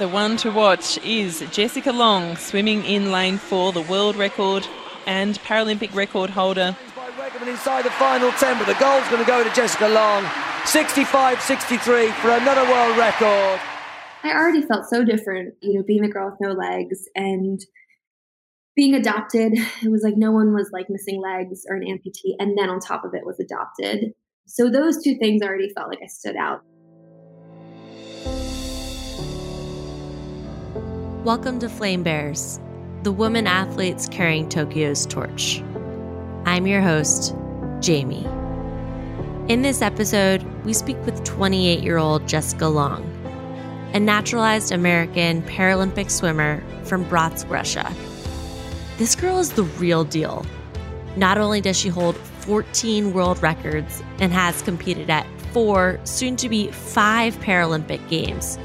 The one to watch is Jessica Long swimming in lane four, the world record and Paralympic record holder. Inside the final 10, but the goal's going to go to Jessica Long. 65 63 for another world record. I already felt so different, you know, being a girl with no legs and being adopted. It was like no one was like missing legs or an amputee, and then on top of it was adopted. So those two things already felt like I stood out. Welcome to Flame Bearers, the woman athletes carrying Tokyo's torch. I'm your host, Jamie. In this episode, we speak with 28 year old Jessica Long, a naturalized American Paralympic swimmer from Bratsk, Russia. This girl is the real deal. Not only does she hold 14 world records and has competed at four, soon to be five Paralympic Games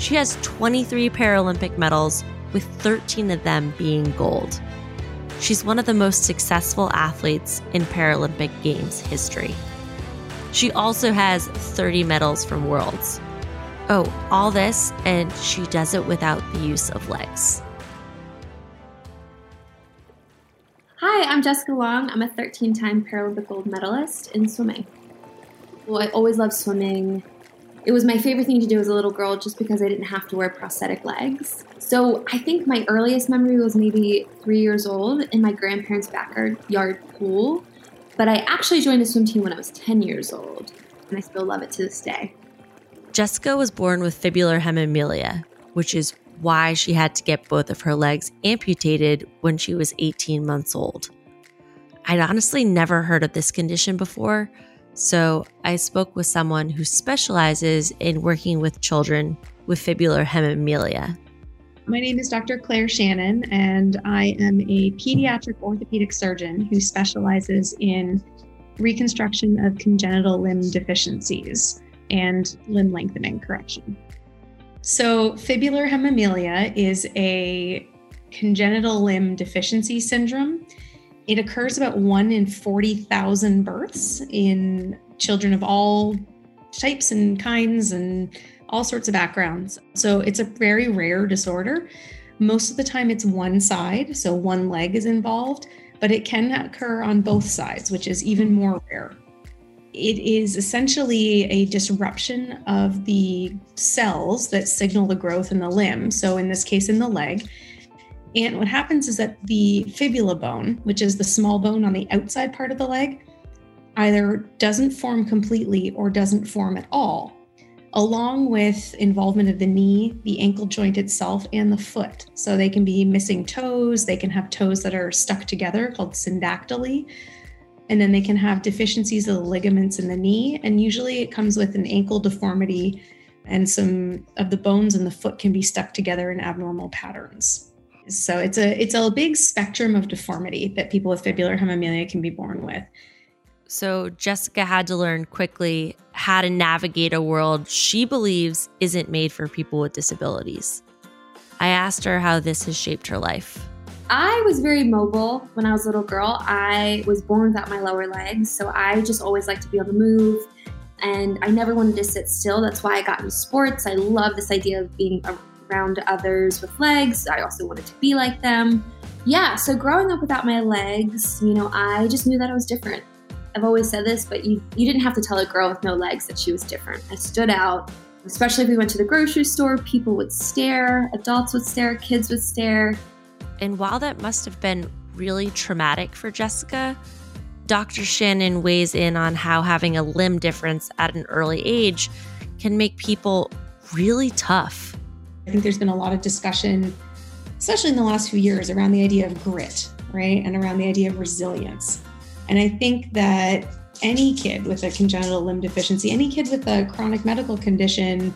she has 23 Paralympic medals, with 13 of them being gold. She's one of the most successful athletes in Paralympic Games history. She also has 30 medals from Worlds. Oh, all this, and she does it without the use of legs. Hi, I'm Jessica Long. I'm a 13 time Paralympic gold medalist in swimming. Well, I always loved swimming it was my favorite thing to do as a little girl just because I didn't have to wear prosthetic legs. So I think my earliest memory was maybe three years old in my grandparents' backyard pool. But I actually joined a swim team when I was 10 years old, and I still love it to this day. Jessica was born with fibular hemimelia, which is why she had to get both of her legs amputated when she was 18 months old. I'd honestly never heard of this condition before, so I spoke with someone who specializes in working with children with fibular hemimelia. My name is Dr. Claire Shannon, and I am a pediatric orthopedic surgeon who specializes in reconstruction of congenital limb deficiencies and limb lengthening correction. So, fibular hemimelia is a congenital limb deficiency syndrome it occurs about one in 40,000 births in children of all types and kinds and all sorts of backgrounds. So it's a very rare disorder. Most of the time, it's one side, so one leg is involved, but it can occur on both sides, which is even more rare. It is essentially a disruption of the cells that signal the growth in the limb. So, in this case, in the leg, and what happens is that the fibula bone, which is the small bone on the outside part of the leg, either doesn't form completely or doesn't form at all, along with involvement of the knee, the ankle joint itself, and the foot. So they can be missing toes, they can have toes that are stuck together called syndactyly. And then they can have deficiencies of the ligaments in the knee. And usually it comes with an ankle deformity, and some of the bones in the foot can be stuck together in abnormal patterns. So it's a it's a big spectrum of deformity that people with fibular hemimelia can be born with. So Jessica had to learn quickly how to navigate a world she believes isn't made for people with disabilities. I asked her how this has shaped her life. I was very mobile when I was a little girl. I was born without my lower legs, so I just always liked to be on the move and I never wanted to sit still. That's why I got into sports. I love this idea of being around others with legs. I also wanted to be like them. Yeah, so growing up without my legs, you know, I just knew that I was different. I've always said this, but you, you didn't have to tell a girl with no legs that she was different. I stood out, especially if we went to the grocery store, people would stare, adults would stare, kids would stare. And while that must have been really traumatic for Jessica, Dr. Shannon weighs in on how having a limb difference at an early age can make people really tough. I think there's been a lot of discussion, especially in the last few years, around the idea of grit, right? And around the idea of resilience. And I think that any kid with a congenital limb deficiency, any kid with a chronic medical condition,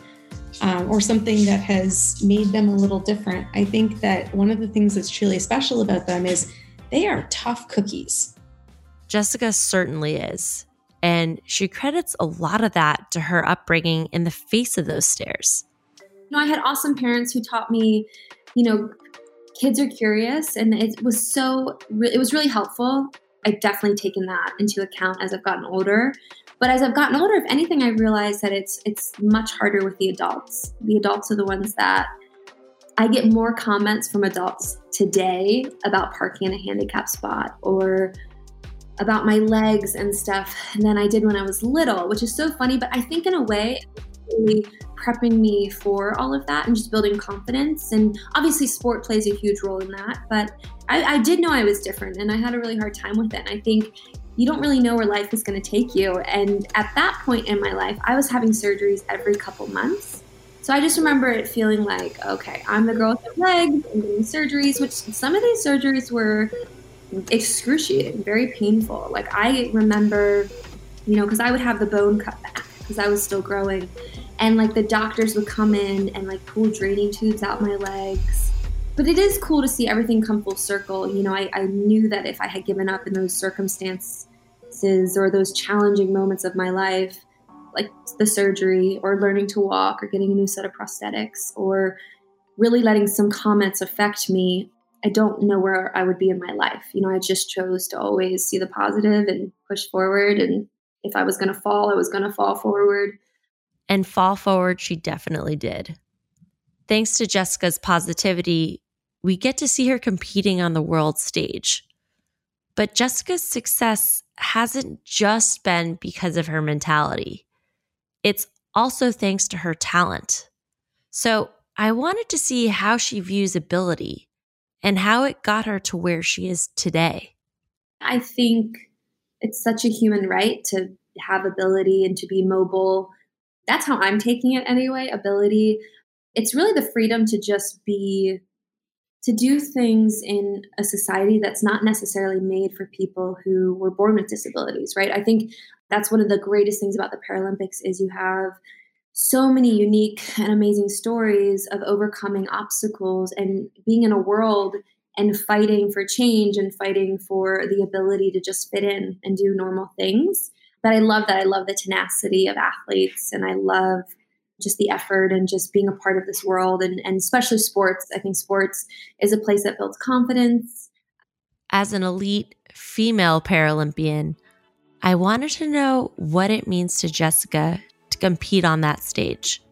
um, or something that has made them a little different, I think that one of the things that's truly special about them is they are tough cookies. Jessica certainly is. And she credits a lot of that to her upbringing in the face of those stares know, I had awesome parents who taught me, you know, kids are curious, and it was so, it was really helpful. I've definitely taken that into account as I've gotten older. But as I've gotten older, if anything, I realized that it's it's much harder with the adults. The adults are the ones that I get more comments from adults today about parking in a handicap spot or about my legs and stuff than I did when I was little, which is so funny. But I think in a way, really prepping me for all of that and just building confidence. And obviously, sport plays a huge role in that. But I, I did know I was different and I had a really hard time with it. And I think you don't really know where life is going to take you. And at that point in my life, I was having surgeries every couple months. So I just remember it feeling like, okay, I'm the girl with the legs, I'm getting surgeries, which some of these surgeries were excruciating, very painful. Like I remember, you know, because I would have the bone cut back because I was still growing. And like the doctors would come in and like pull draining tubes out my legs. But it is cool to see everything come full circle. You know, I, I knew that if I had given up in those circumstances or those challenging moments of my life, like the surgery or learning to walk or getting a new set of prosthetics or really letting some comments affect me, I don't know where I would be in my life. You know, I just chose to always see the positive and push forward. And if I was going to fall, I was going to fall forward. And fall forward, she definitely did. Thanks to Jessica's positivity, we get to see her competing on the world stage. But Jessica's success hasn't just been because of her mentality it's also thanks to her talent. So I wanted to see how she views ability and how it got her to where she is today. I think it's such a human right to have ability and to be mobile. That's how I'm taking it anyway. Ability. It's really the freedom to just be, to do things in a society that's not necessarily made for people who were born with disabilities, right? I think that's one of the greatest things about the Paralympics is you have so many unique and amazing stories of overcoming obstacles and being in a world and fighting for change and fighting for the ability to just fit in and do normal things. But I love that. I love the tenacity of athletes and I love just the effort and just being a part of this world and, and especially sports. I think sports is a place that builds confidence. As an elite female Paralympian, I wanted to know what it means to Jessica to compete on that stage.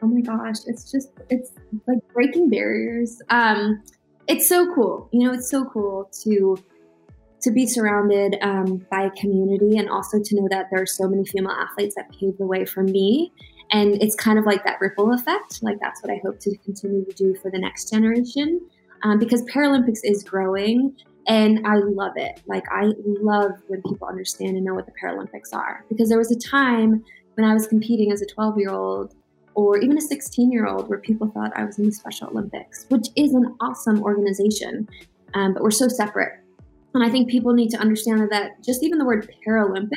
Oh my gosh, it's just it's like breaking barriers. Um, it's so cool. You know, it's so cool to to be surrounded um, by a community and also to know that there are so many female athletes that paved the way for me. And it's kind of like that ripple effect. Like that's what I hope to continue to do for the next generation. Um, because Paralympics is growing and I love it. Like, I love when people understand and know what the Paralympics are. Because there was a time when I was competing as a 12 year old or even a 16 year old where people thought I was in the Special Olympics, which is an awesome organization, um, but we're so separate. And I think people need to understand that just even the word Paralympic,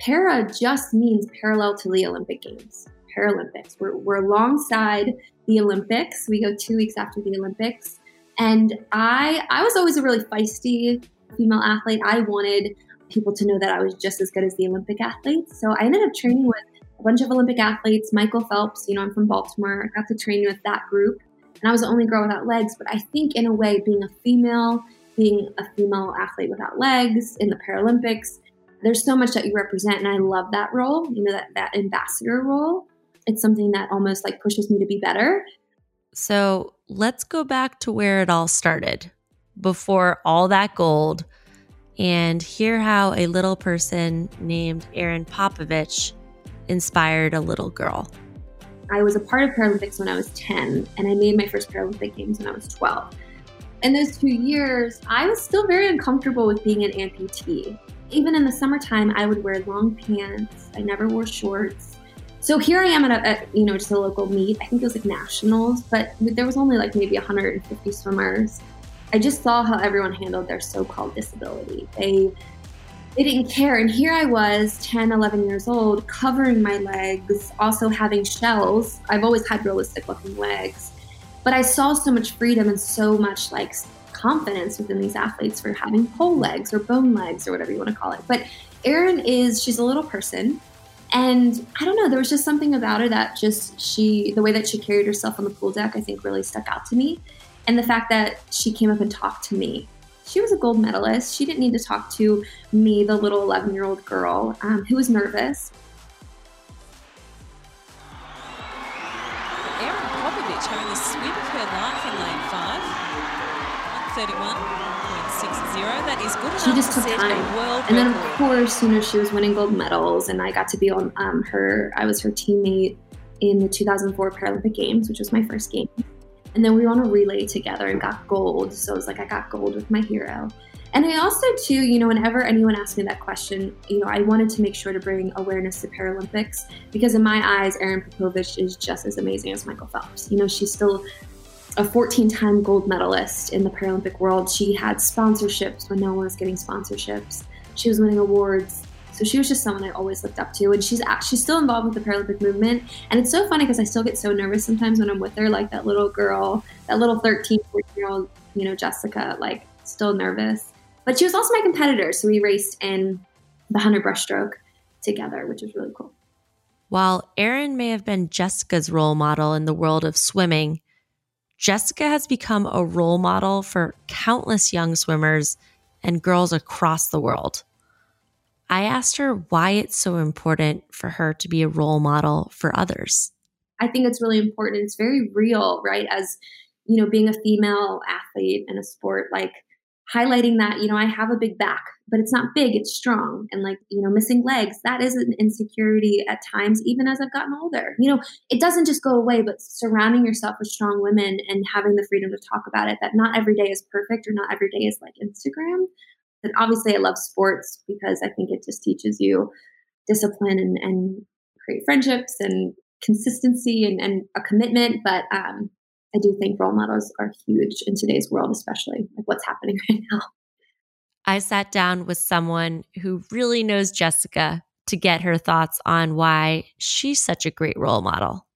para just means parallel to the Olympic Games. Paralympics. We're, we're alongside the Olympics. We go two weeks after the Olympics. And I I was always a really feisty female athlete. I wanted people to know that I was just as good as the Olympic athletes. So I ended up training with bunch of Olympic athletes. Michael Phelps, you know, I'm from Baltimore. I got to train with that group. And I was the only girl without legs. But I think in a way, being a female, being a female athlete without legs in the Paralympics, there's so much that you represent. And I love that role, you know, that, that ambassador role. It's something that almost like pushes me to be better. So let's go back to where it all started before all that gold and hear how a little person named Erin Popovich inspired a little girl. I was a part of Paralympics when I was 10, and I made my first Paralympic Games when I was 12. In those two years, I was still very uncomfortable with being an amputee. Even in the summertime, I would wear long pants, I never wore shorts. So here I am at, a, you know just a local meet. I think it was like nationals, but there was only like maybe 150 swimmers. I just saw how everyone handled their so-called disability. They they didn't care. And here I was, 10, 11 years old, covering my legs, also having shells. I've always had realistic looking legs. But I saw so much freedom and so much like confidence within these athletes for having pole legs or bone legs or whatever you want to call it. But Erin is, she's a little person. And I don't know, there was just something about her that just she, the way that she carried herself on the pool deck, I think really stuck out to me. And the fact that she came up and talked to me. She was a gold medalist. She didn't need to talk to me, the little 11 year old girl um, who was nervous. Erin Popovich having the swim of her life in lane five. 131.60. That is good enough she just took time. world and then of course, you know, she was winning gold medals, and I got to be on um, her. I was her teammate in the 2004 Paralympic Games, which was my first game. And then we were on a relay together and got gold. So it was like I got gold with my hero. And I also, too, you know, whenever anyone asked me that question, you know, I wanted to make sure to bring awareness to Paralympics because in my eyes, Erin Popovich is just as amazing as Michael Phelps. You know, she's still a 14 time gold medalist in the Paralympic world. She had sponsorships when no one was getting sponsorships. She was winning awards. So she was just someone I always looked up to. And she's she's still involved with the Paralympic movement. And it's so funny because I still get so nervous sometimes when I'm with her, like that little girl, that little 13, 14 year old, you know, Jessica, like still nervous. But she was also my competitor. So we raced in the 100 breaststroke together, which was really cool. While Erin may have been Jessica's role model in the world of swimming, Jessica has become a role model for countless young swimmers and girls across the world. I asked her why it's so important for her to be a role model for others. I think it's really important. It's very real, right? As you know, being a female athlete in a sport, like highlighting that, you know, I have a big back, but it's not big, it's strong. And like, you know, missing legs, that is an insecurity at times, even as I've gotten older. You know, it doesn't just go away, but surrounding yourself with strong women and having the freedom to talk about it, that not every day is perfect or not every day is like Instagram. And obviously, I love sports because I think it just teaches you discipline and, and create friendships and consistency and, and a commitment. But um, I do think role models are huge in today's world, especially like what's happening right now. I sat down with someone who really knows Jessica to get her thoughts on why she's such a great role model.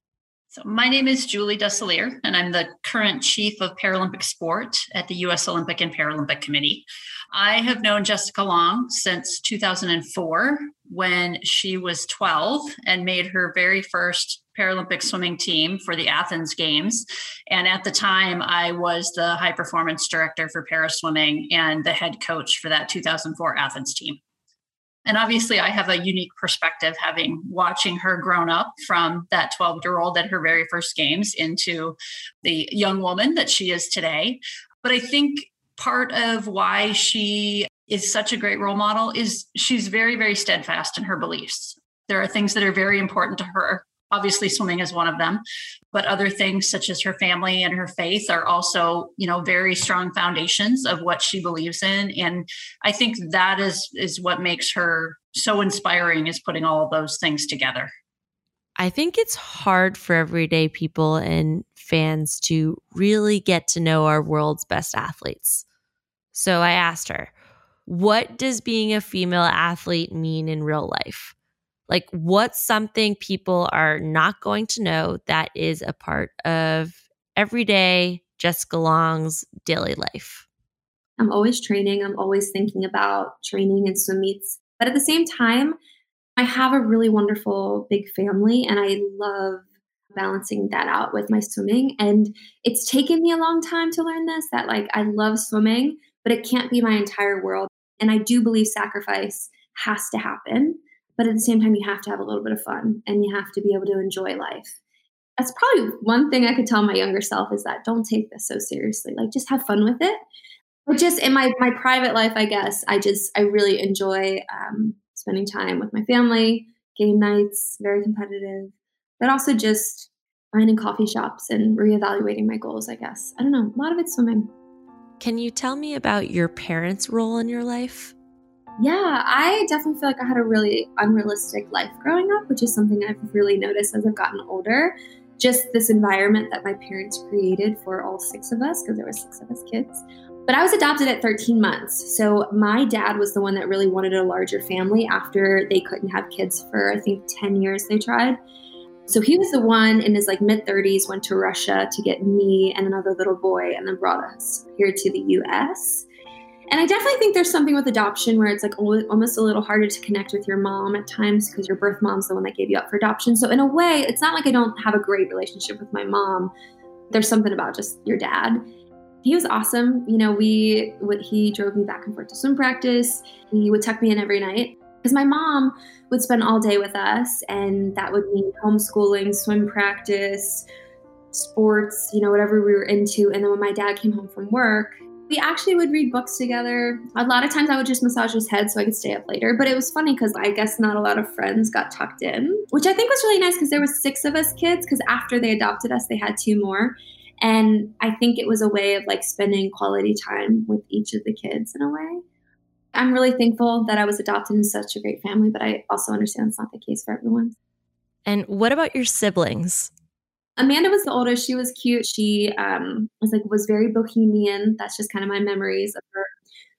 So, my name is Julie Dusselier, and I'm the current Chief of Paralympic Sport at the U.S. Olympic and Paralympic Committee. I have known Jessica Long since 2004 when she was 12 and made her very first Paralympic swimming team for the Athens Games. And at the time, I was the high performance director for para swimming and the head coach for that 2004 Athens team. And obviously, I have a unique perspective having watching her grown up from that 12 year old at her very first games into the young woman that she is today. But I think part of why she is such a great role model is she's very, very steadfast in her beliefs. There are things that are very important to her. Obviously, swimming is one of them, but other things such as her family and her faith are also, you know, very strong foundations of what she believes in. And I think that is is what makes her so inspiring is putting all of those things together. I think it's hard for everyday people and fans to really get to know our world's best athletes. So I asked her, what does being a female athlete mean in real life? Like, what's something people are not going to know that is a part of everyday Jessica Long's daily life? I'm always training. I'm always thinking about training and swim meets. But at the same time, I have a really wonderful big family and I love balancing that out with my swimming. And it's taken me a long time to learn this that like I love swimming, but it can't be my entire world. And I do believe sacrifice has to happen. But at the same time, you have to have a little bit of fun and you have to be able to enjoy life. That's probably one thing I could tell my younger self is that don't take this so seriously. Like just have fun with it. But just in my my private life, I guess I just I really enjoy um, spending time with my family, game nights, very competitive, but also just finding coffee shops and reevaluating my goals. I guess I don't know. A lot of it's swimming. Can you tell me about your parents' role in your life? Yeah, I definitely feel like I had a really unrealistic life growing up, which is something I've really noticed as I've gotten older. Just this environment that my parents created for all six of us, because there were six of us kids. But I was adopted at 13 months. So my dad was the one that really wanted a larger family after they couldn't have kids for, I think, 10 years they tried. So he was the one in his like mid 30s went to Russia to get me and another little boy and then brought us here to the US. And I definitely think there's something with adoption where it's like almost a little harder to connect with your mom at times because your birth mom's the one that gave you up for adoption. So in a way, it's not like I don't have a great relationship with my mom. There's something about just your dad. He was awesome. You know, we he drove me back and forth to swim practice. He would tuck me in every night because my mom would spend all day with us and that would mean homeschooling, swim practice, sports, you know, whatever we were into. And then when my dad came home from work, we actually would read books together. A lot of times I would just massage his head so I could stay up later. But it was funny because I guess not a lot of friends got tucked in, which I think was really nice because there was six of us kids. Because after they adopted us, they had two more. And I think it was a way of like spending quality time with each of the kids in a way. I'm really thankful that I was adopted in such a great family, but I also understand it's not the case for everyone. And what about your siblings? Amanda was the oldest. She was cute. She um, was like was very bohemian. That's just kind of my memories of her.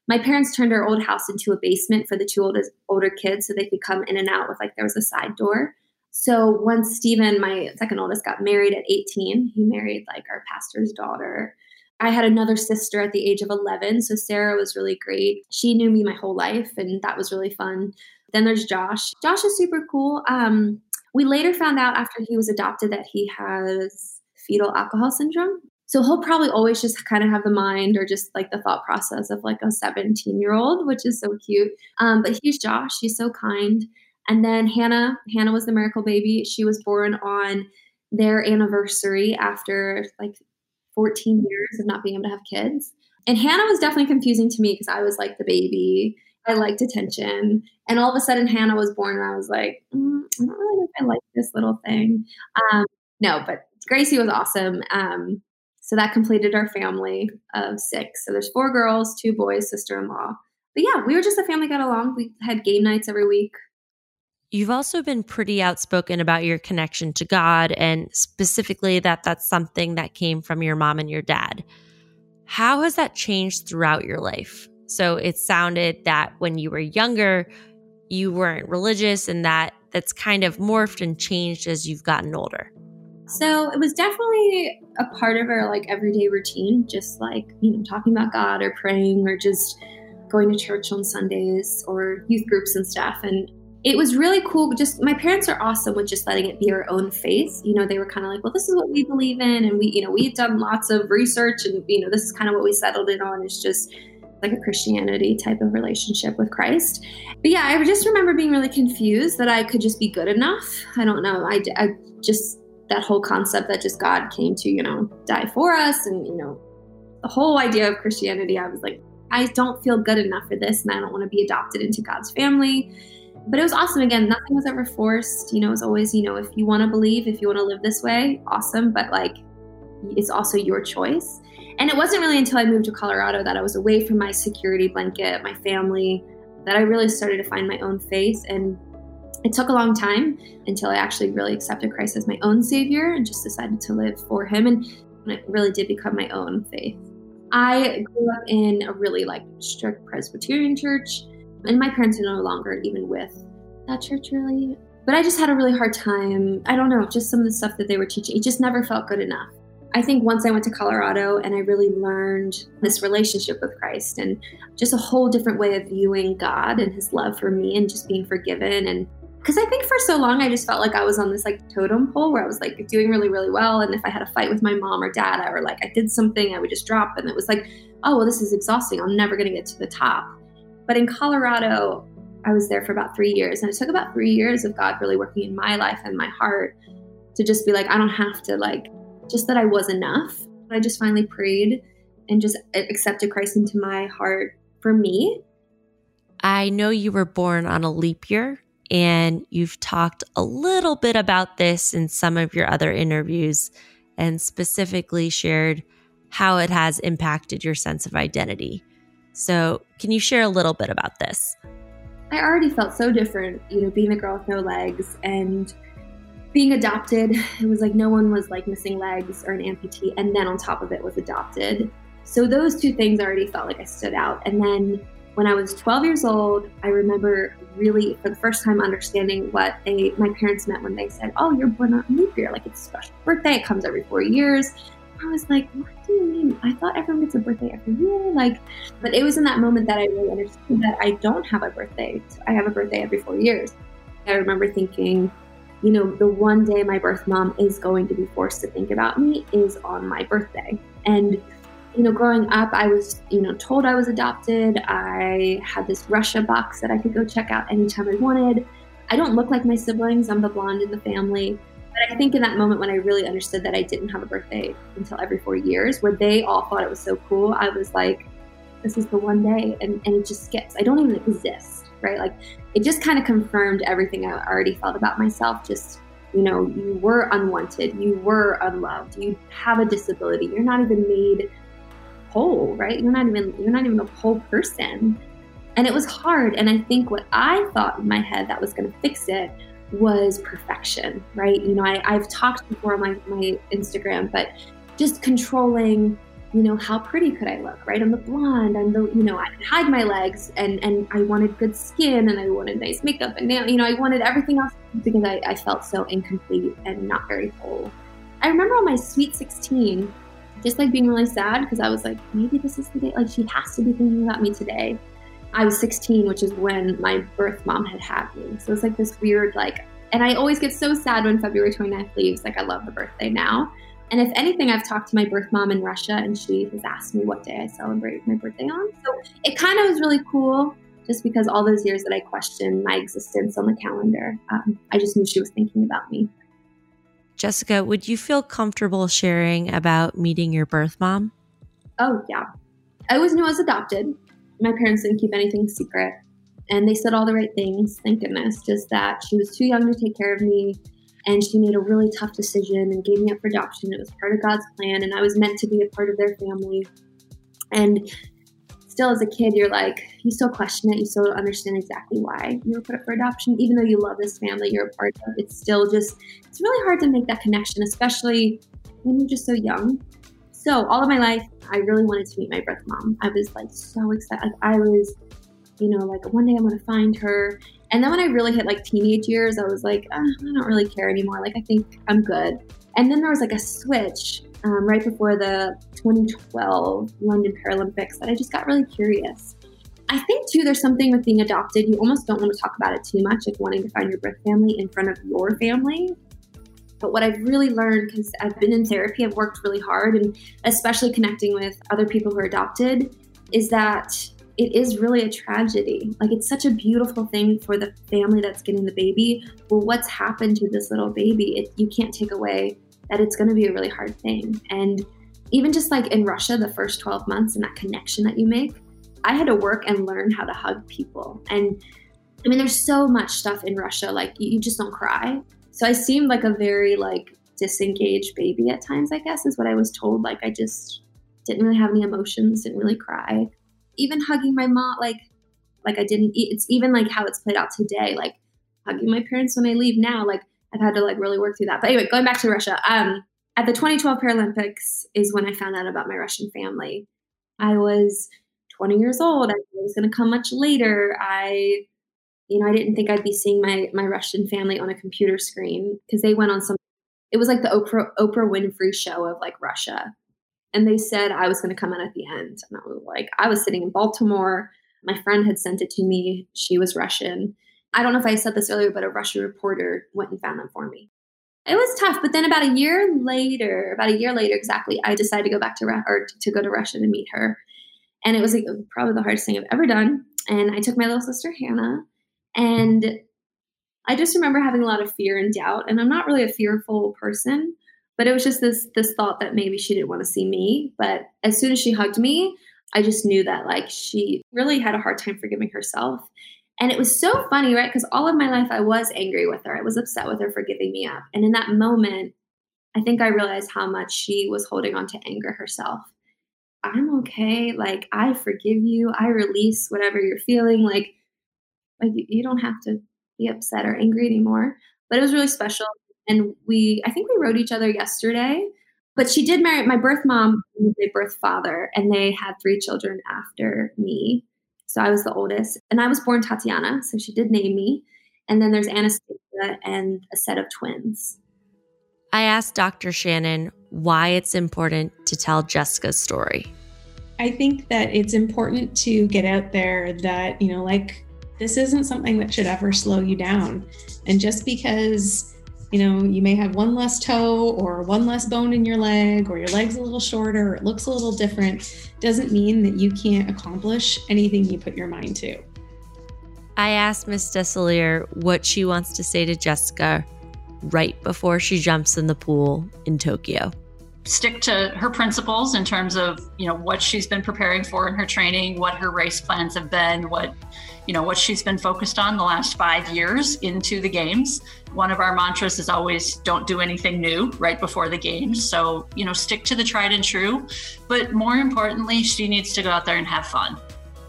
My parents turned our old house into a basement for the two oldest older kids, so they could come in and out with like there was a side door. So once Stephen, my second oldest, got married at 18, he married like our pastor's daughter. I had another sister at the age of 11. So Sarah was really great. She knew me my whole life, and that was really fun. Then there's Josh. Josh is super cool. Um, we later found out after he was adopted that he has fetal alcohol syndrome. So he'll probably always just kind of have the mind or just like the thought process of like a 17 year old, which is so cute. Um, but he's Josh. He's so kind. And then Hannah, Hannah was the miracle baby. She was born on their anniversary after like 14 years of not being able to have kids. And Hannah was definitely confusing to me because I was like the baby. I liked attention. And all of a sudden, Hannah was born, and I was like, mm, I don't really know if I like this little thing. Um, no, but Gracie was awesome. Um, so that completed our family of six. So there's four girls, two boys, sister in law. But yeah, we were just a family got along. We had game nights every week. You've also been pretty outspoken about your connection to God and specifically that that's something that came from your mom and your dad. How has that changed throughout your life? So it sounded that when you were younger, you weren't religious and that that's kind of morphed and changed as you've gotten older. So it was definitely a part of our like everyday routine, just like, you know, talking about God or praying or just going to church on Sundays or youth groups and stuff. And it was really cool. Just my parents are awesome with just letting it be our own faith. You know, they were kind of like, well, this is what we believe in. And we, you know, we've done lots of research and, you know, this is kind of what we settled in on. It's just like a Christianity type of relationship with Christ. But yeah, I just remember being really confused that I could just be good enough. I don't know. I, I just, that whole concept that just God came to, you know, die for us and, you know, the whole idea of Christianity, I was like, I don't feel good enough for this and I don't want to be adopted into God's family but it was awesome again nothing was ever forced you know it was always you know if you want to believe if you want to live this way awesome but like it's also your choice and it wasn't really until i moved to colorado that i was away from my security blanket my family that i really started to find my own faith and it took a long time until i actually really accepted christ as my own savior and just decided to live for him and it really did become my own faith i grew up in a really like strict presbyterian church and my parents are no longer even with that church really. But I just had a really hard time. I don't know, just some of the stuff that they were teaching. It just never felt good enough. I think once I went to Colorado and I really learned this relationship with Christ and just a whole different way of viewing God and his love for me and just being forgiven and because I think for so long I just felt like I was on this like totem pole where I was like doing really really well and if I had a fight with my mom or dad or like I did something I would just drop and it was like oh well this is exhausting I'm never going to get to the top but in Colorado, I was there for about three years. And it took about three years of God really working in my life and my heart to just be like, I don't have to, like, just that I was enough. I just finally prayed and just accepted Christ into my heart for me. I know you were born on a leap year, and you've talked a little bit about this in some of your other interviews and specifically shared how it has impacted your sense of identity. So, can you share a little bit about this? I already felt so different, you know, being a girl with no legs and being adopted. It was like no one was like missing legs or an amputee, and then on top of it was adopted. So, those two things already felt like I stood out. And then when I was 12 years old, I remember really for the first time understanding what they, my parents meant when they said, "Oh, you're born on leap year, like it's a special birthday. It comes every four years." I was like, what do you mean? I thought everyone gets a birthday every year. Like, but it was in that moment that I really understood that I don't have a birthday. I have a birthday every four years. I remember thinking, you know, the one day my birth mom is going to be forced to think about me is on my birthday. And, you know, growing up, I was, you know, told I was adopted. I had this Russia box that I could go check out anytime I wanted. I don't look like my siblings. I'm the blonde in the family. But I think in that moment when I really understood that I didn't have a birthday until every four years, where they all thought it was so cool, I was like, this is the one day. And, and it just skips. I don't even exist, right? Like it just kind of confirmed everything I already felt about myself. Just, you know, you were unwanted, you were unloved, you have a disability, you're not even made whole, right? You're not even you're not even a whole person. And it was hard. And I think what I thought in my head that was gonna fix it was perfection, right? You know, I, I've talked before on my, my Instagram, but just controlling, you know, how pretty could I look, right? I'm the blonde, I'm the, you know, I hide my legs and, and I wanted good skin and I wanted nice makeup and now, you know, I wanted everything else because I, I felt so incomplete and not very whole. I remember on my sweet 16, just like being really sad because I was like, maybe this is the day, like she has to be thinking about me today. I was 16, which is when my birth mom had had me. So it's like this weird, like, and I always get so sad when February 29th leaves. Like, I love the birthday now. And if anything, I've talked to my birth mom in Russia, and she has asked me what day I celebrate my birthday on. So it kind of was really cool, just because all those years that I questioned my existence on the calendar, um, I just knew she was thinking about me. Jessica, would you feel comfortable sharing about meeting your birth mom? Oh, yeah. I always knew I was adopted my parents didn't keep anything secret. And they said all the right things, thank goodness. Just that she was too young to take care of me. And she made a really tough decision and gave me up for adoption. It was part of God's plan. And I was meant to be a part of their family. And still, as a kid, you're like, you still question it. You still don't understand exactly why you were put up for adoption. Even though you love this family you're a part of, it's still just, it's really hard to make that connection, especially when you're just so young. So, all of my life, I really wanted to meet my birth mom. I was like so excited. Like I was, you know, like one day I'm gonna find her. And then when I really hit like teenage years, I was like, oh, I don't really care anymore. Like I think I'm good. And then there was like a switch um, right before the 2012 London Paralympics that I just got really curious. I think too, there's something with being adopted. You almost don't want to talk about it too much, like wanting to find your birth family in front of your family. But what I've really learned, because I've been in therapy, I've worked really hard, and especially connecting with other people who are adopted, is that it is really a tragedy. Like it's such a beautiful thing for the family that's getting the baby. Well, what's happened to this little baby? It, you can't take away that it's going to be a really hard thing. And even just like in Russia, the first 12 months and that connection that you make, I had to work and learn how to hug people. And I mean, there's so much stuff in Russia, like you just don't cry. So I seemed like a very like disengaged baby at times, I guess is what I was told. Like I just didn't really have any emotions, didn't really cry. Even hugging my mom, like like I didn't it's even like how it's played out today, like hugging my parents when I leave now, like I've had to like really work through that. But anyway, going back to Russia, um, at the 2012 Paralympics is when I found out about my Russian family. I was 20 years old. I was going to come much later. I you know, I didn't think I'd be seeing my my Russian family on a computer screen because they went on some. It was like the Oprah Oprah Winfrey show of like Russia, and they said I was going to come in at the end, and I was like, I was sitting in Baltimore. My friend had sent it to me. She was Russian. I don't know if I said this earlier, but a Russian reporter went and found them for me. It was tough, but then about a year later, about a year later exactly, I decided to go back to or to go to Russia to meet her, and it was like, probably the hardest thing I've ever done. And I took my little sister Hannah, and I just remember having a lot of fear and doubt. And I'm not really a fearful person, but it was just this this thought that maybe she didn't want to see me. But as soon as she hugged me, I just knew that like she really had a hard time forgiving herself. And it was so funny, right? Because all of my life I was angry with her. I was upset with her for giving me up. And in that moment, I think I realized how much she was holding on to anger herself. I'm okay. Like, I forgive you. I release whatever you're feeling. Like, like you don't have to be upset or angry anymore. But it was really special. And we, I think we wrote each other yesterday. But she did marry my birth mom, and my birth father, and they had three children after me. So I was the oldest. And I was born Tatiana, so she did name me. And then there's Anastasia and a set of twins. I asked Dr. Shannon why it's important to tell Jessica's story. I think that it's important to get out there that, you know, like this isn't something that should ever slow you down. And just because, you know, you may have one less toe or one less bone in your leg or your leg's a little shorter or it looks a little different doesn't mean that you can't accomplish anything you put your mind to. I asked Miss Dusselier what she wants to say to Jessica right before she jumps in the pool in Tokyo. Stick to her principles in terms of, you know, what she's been preparing for in her training, what her race plans have been, what, you know, what she's been focused on the last five years into the games. One of our mantras is always don't do anything new right before the games. So, you know, stick to the tried and true. But more importantly, she needs to go out there and have fun.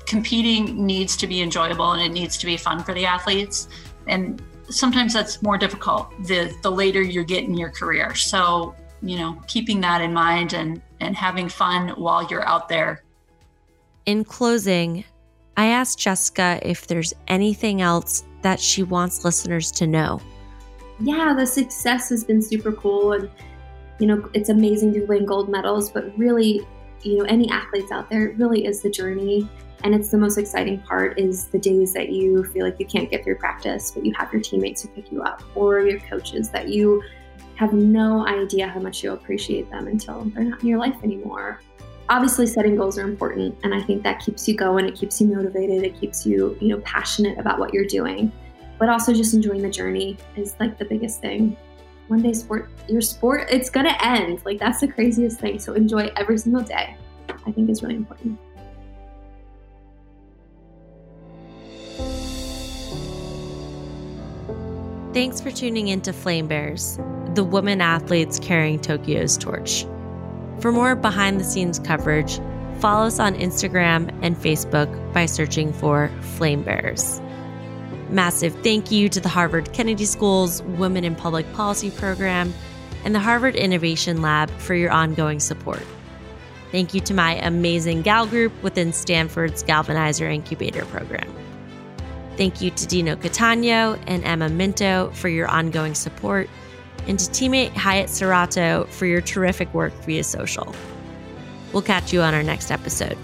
Competing needs to be enjoyable and it needs to be fun for the athletes. And sometimes that's more difficult the the later you get in your career. So, you know, keeping that in mind and and having fun while you're out there. In closing, I asked Jessica if there's anything else that she wants listeners to know. Yeah, the success has been super cool and you know, it's amazing to win gold medals, but really, you know, any athletes out there, it really is the journey. And it's the most exciting part is the days that you feel like you can't get through practice but you have your teammates who pick you up or your coaches that you have no idea how much you'll appreciate them until they're not in your life anymore. Obviously setting goals are important and i think that keeps you going it keeps you motivated it keeps you you know passionate about what you're doing but also just enjoying the journey is like the biggest thing one day sport your sport it's gonna end like that's the craziest thing so enjoy every single day i think is really important Thanks for tuning in to Flame Bearers, the women athletes carrying Tokyo's torch. For more behind the scenes coverage, follow us on Instagram and Facebook by searching for Flame Bearers. Massive thank you to the Harvard Kennedy School's Women in Public Policy program and the Harvard Innovation Lab for your ongoing support. Thank you to my amazing gal group within Stanford's Galvanizer Incubator program. Thank you to Dino Catano and Emma Minto for your ongoing support, and to teammate Hyatt Serrato for your terrific work via social. We'll catch you on our next episode.